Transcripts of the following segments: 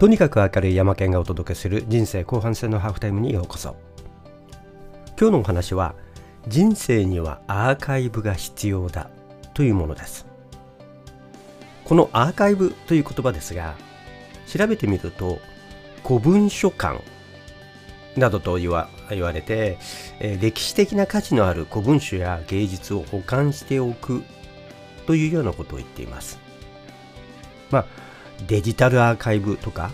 とにかく明るい山県がお届けする人生後半戦のハーフタイムにようこそ今日のお話は人生にはアーカイブが必要だというものですこのアーカイブという言葉ですが調べてみると古文書館などと言われて、え、歴史的な価値のある古文書や芸術を保管しておくというようなことを言っています。まあ、デジタルアーカイブとか、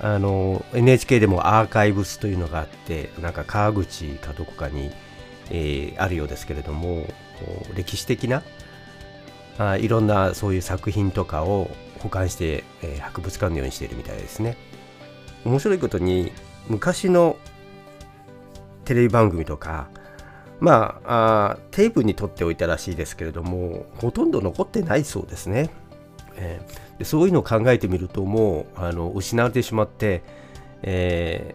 あの NHK でもアーカイブスというのがあって、なんか川口かどこかに、えー、あるようですけれども、歴史的なあいろんなそういう作品とかを保管して、えー、博物館のようにしているみたいですね。面白いことに昔のテレビ番組とかまあテープに取っておいたらしいですけれどもほとんど残ってないそうですね、えー、でそういうのを考えてみるともうあの失われてしまって、え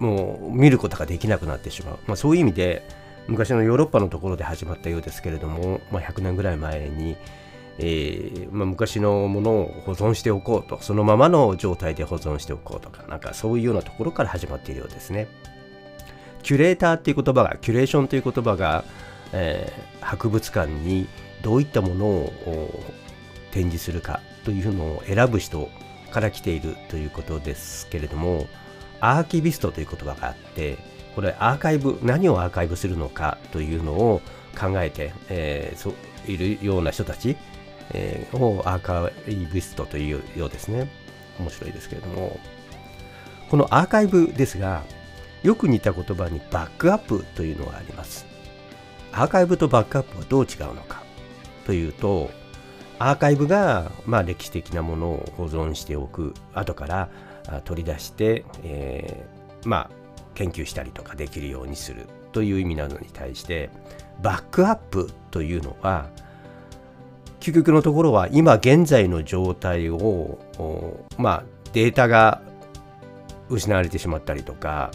ー、もう見ることができなくなってしまう、まあ、そういう意味で昔のヨーロッパのところで始まったようですけれども、まあ、100年ぐらい前にえー、まあ、昔のものを保存しておこうとそのままの状態で保存しておこうとかなんかそういうようなところから始まっているようですね。キュレーターっていう言葉がキュレーションという言葉が、えー、博物館にどういったものを展示するかというのを選ぶ人から来ているということですけれどもアーキビストという言葉があってこれアーカイブ何をアーカイブするのかというのを考えて、えー、そいるような人たちえー、をアーカイブストというようですね。面白いですけれども、このアーカイブですが、よく似た言葉にバックアップというのがあります。アーカイブとバックアップはどう違うのかというと、アーカイブが、まあ、歴史的なものを保存しておく、後から取り出して、えー、まあ、研究したりとかできるようにする。という意味なのに対して、バックアップというのは、究極のところは今現在の状態を、まあ、データが失われてしまったりとか、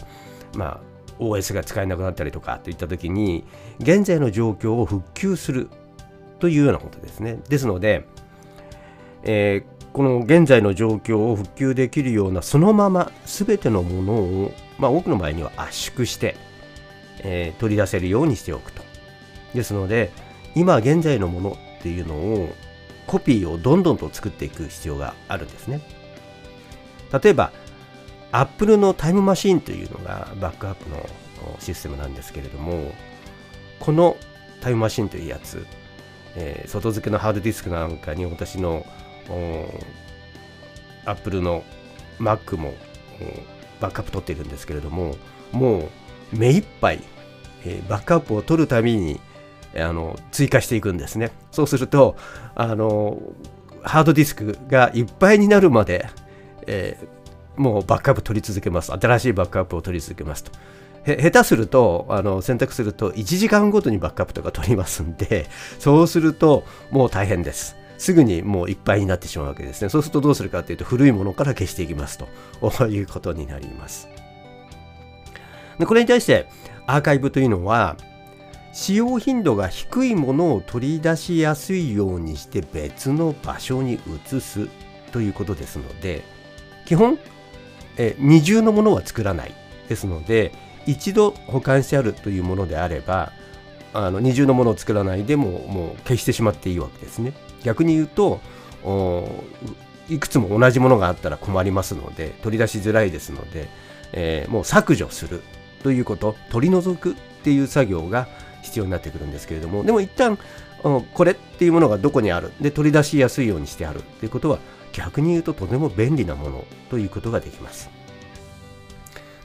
まあ、OS が使えなくなったりとかといった時に現在の状況を復旧する。というようなことですね。ですので、えー、この現在の状況を復旧できるようなそのまま全てのものを、まあ、多くの場合には圧縮して、えー、取り出せるようにしておくと。ですので今現在のものっていうのをコピーをどんどんと作っていく必要があるんですね。例えば Apple のタイムマシンというのがバックアップのシステムなんですけれどもこのタイムマシンというやつ、えー、外付けのハードディスクなんかに私の Apple の Mac もバックアップ取っているんですけれどももう目いっぱい、えー、バックアップを取るたびにあの追加していくんですね。そうするとあのハードディスクがいっぱいになるまで、えー、もうバックアップ取り続けます。新しいバックアップを取り続けますと。下手するとあの選択すると1時間ごとにバックアップとか取りますんで そうするともう大変です。すぐにもういっぱいになってしまうわけですね。そうするとどうするかというと古いものから消していきますと いうことになります。でこれに対してアーカイブというのは使用頻度が低いものを取り出しやすいようにして別の場所に移すということですので基本え二重のものは作らないですので一度保管してあるというものであればあの二重のものを作らないでももう消してしまっていいわけですね。逆に言うといくつも同じものがあったら困りますので取り出しづらいですので、えー、もう削除するということ取り除くっていう作業が必要になってくるんですけれどもでも一旦これっていうものがどこにある？で取り出しやすいようにしてあるということは逆に言うととても便利なものということができます。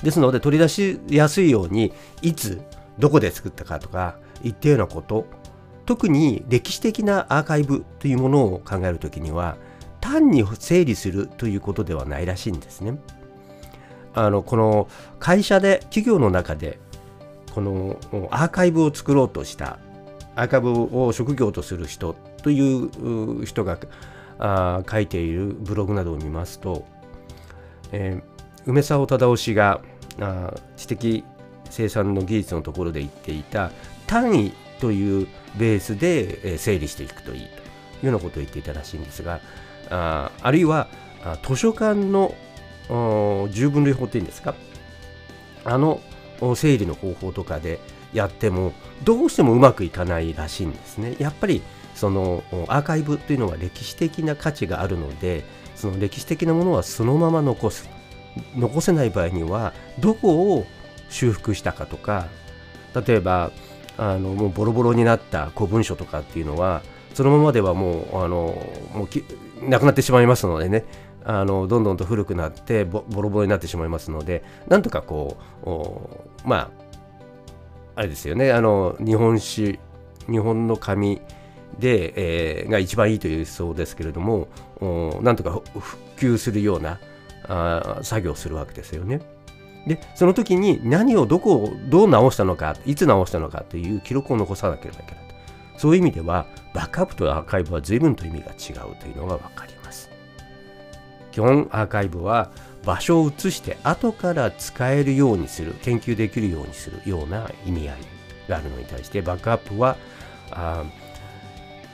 ですので取り出しやすいようにいつどこで作ったかとか一定ようなこと特に歴史的なアーカイブというものを考えるときには単に整理するということではないらしいんですね。あのこの会社で企業の中でこのアーカイブを作ろうとしたアーカイブを職業とする人という人があ書いているブログなどを見ますと、えー、梅沢忠夫氏があ知的生産の技術のところで言っていた単位というベースで整理していくといいというようなことを言っていたらしいんですがああるいはあ図書館の10分類法っていうんですか？あの整理の方法とかでやってもどうしてもうまくいかないらしいんですね。やっぱりそのアーカイブというのは歴史的な価値があるのでその歴史的なものはそのまま残す残せない場合にはどこを修復したかとか例えばあのもうボロボロになった古文書とかっていうのはそのままではもうあのもうなくなってしまいますのでね。あのどんどんと古くなってボロボロになってしまいますのでなんとかこうまああれですよね。あの日本史日本の紙で、えー、が一番いいというそうですけれどもなんとか復旧するようなあ作業するわけですよね。でその時に何をどこをどう直したのかいつ直したのかという記録を残さなければいけないそういう意味ではバックアップとアーカイブは随分と意味が違うというのが分かります基本アーカイブは場所を移して後から使えるようにする研究できるようにするような意味合いがあるのに対してバックアップはあ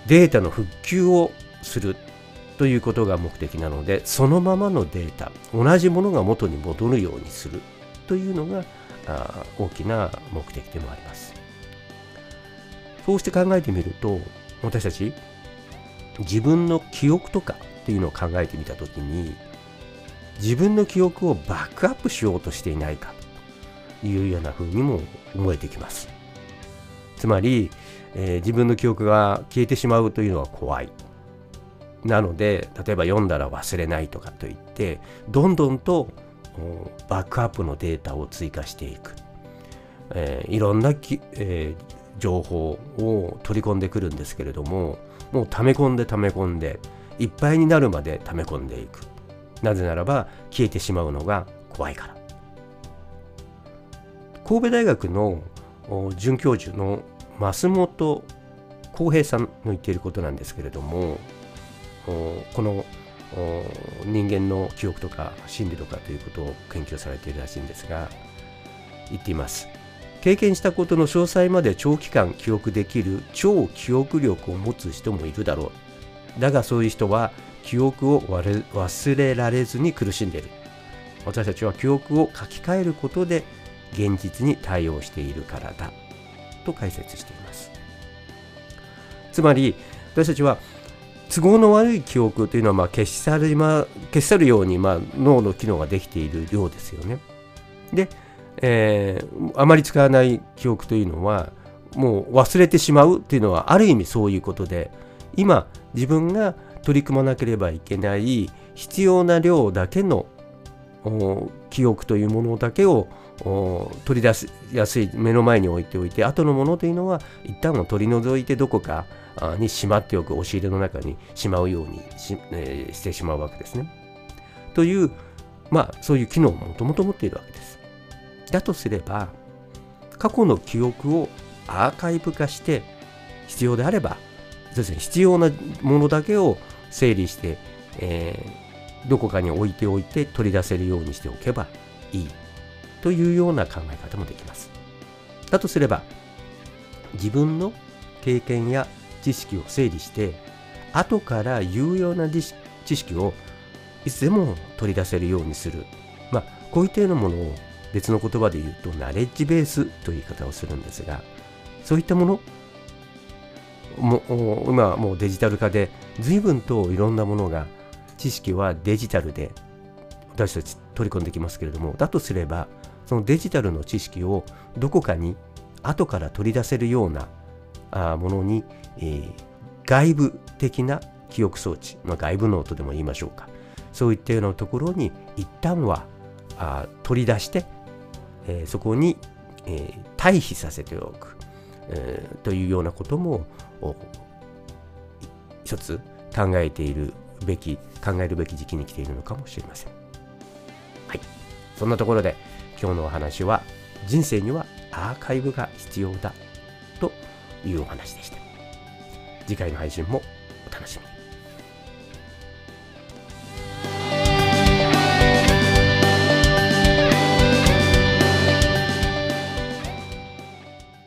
データの復旧をするということが目的なのでそのままのデータ同じものが元に戻るようにするというのがあ大きな目的でもあります。そうして考えてみると私たち自分の記憶とかっていうのを考えてみた時に自分の記憶をバックアップしようとしていないかというような風にも思えてきます。つまり、えー、自分の記憶が消えてしまうというのは怖い。なので例えば読んだら忘れないとかといってどんどんとバックアップのデータを追加していく、えー、いろんなき、えー、情報を取り込んでくるんですけれどももう溜め込んで溜め込んでいっぱいになるまで溜め込んでいく。なぜならば消えてしまうのが怖いから。神戸大学の准教授の増本浩平さんの言っていることなんですけれどもこの人間の記憶とか心理とかということを研究されているらしいんですが言っています。経験したことの詳細まで長期間記憶できる超記憶力を持つ人もいるだろう。だがそういう人は記憶を忘れられずに苦しんでいる。私たちは記憶を書き換えることで現実に対応しているからだ。と解説しています。つまり私たちは都合の悪い記憶というのはまあ消し去る、ま、消し去るようにまあ脳の機能ができているようですよね。で、えー、あまり使わない記憶というのはもう忘れてしまうというのはある意味そういうことで今自分が取り組まなければいけない必要な量だけの記憶というものだけを取り出しやすい目の前に置いておいて後のものというのは一旦は取り除いてどこかにしまっておく押し入れの中にしまうようにし,、えー、してしまうわけですね。というまあそういう機能をもともと持っているわけです。だとすれば過去の記憶をアーカイブ化して必要であればそうですね必要なものだけを整理して、えー、どこかに置いておいて取り出せるようにしておけばいいというような考え方もできます。だとすれば自分の経験や知識を整理して後から有用な知識をいつでも取り出せるようにする、まあ、こういったようなものを別の言葉で言うとナレッジベースという言い方をするんですがそういったものも今はもうデジタル化で随分といろんなものが知識はデジタルで私たち取り込んできますけれどもだとすればそのデジタルの知識をどこかに後から取り出せるようなものにえー、外部的な記憶装置、まあ、外部ノートでも言いましょうかそういったようなところに一旦はあ取り出して、えー、そこに、えー、退避させておく、えー、というようなことも一つ考えているべき考えるべき時期に来ているのかもしれません。はい、そんなところで今日のお話は人生にはアーカイブが必要だというお話でした。次回の配信もお楽しみに。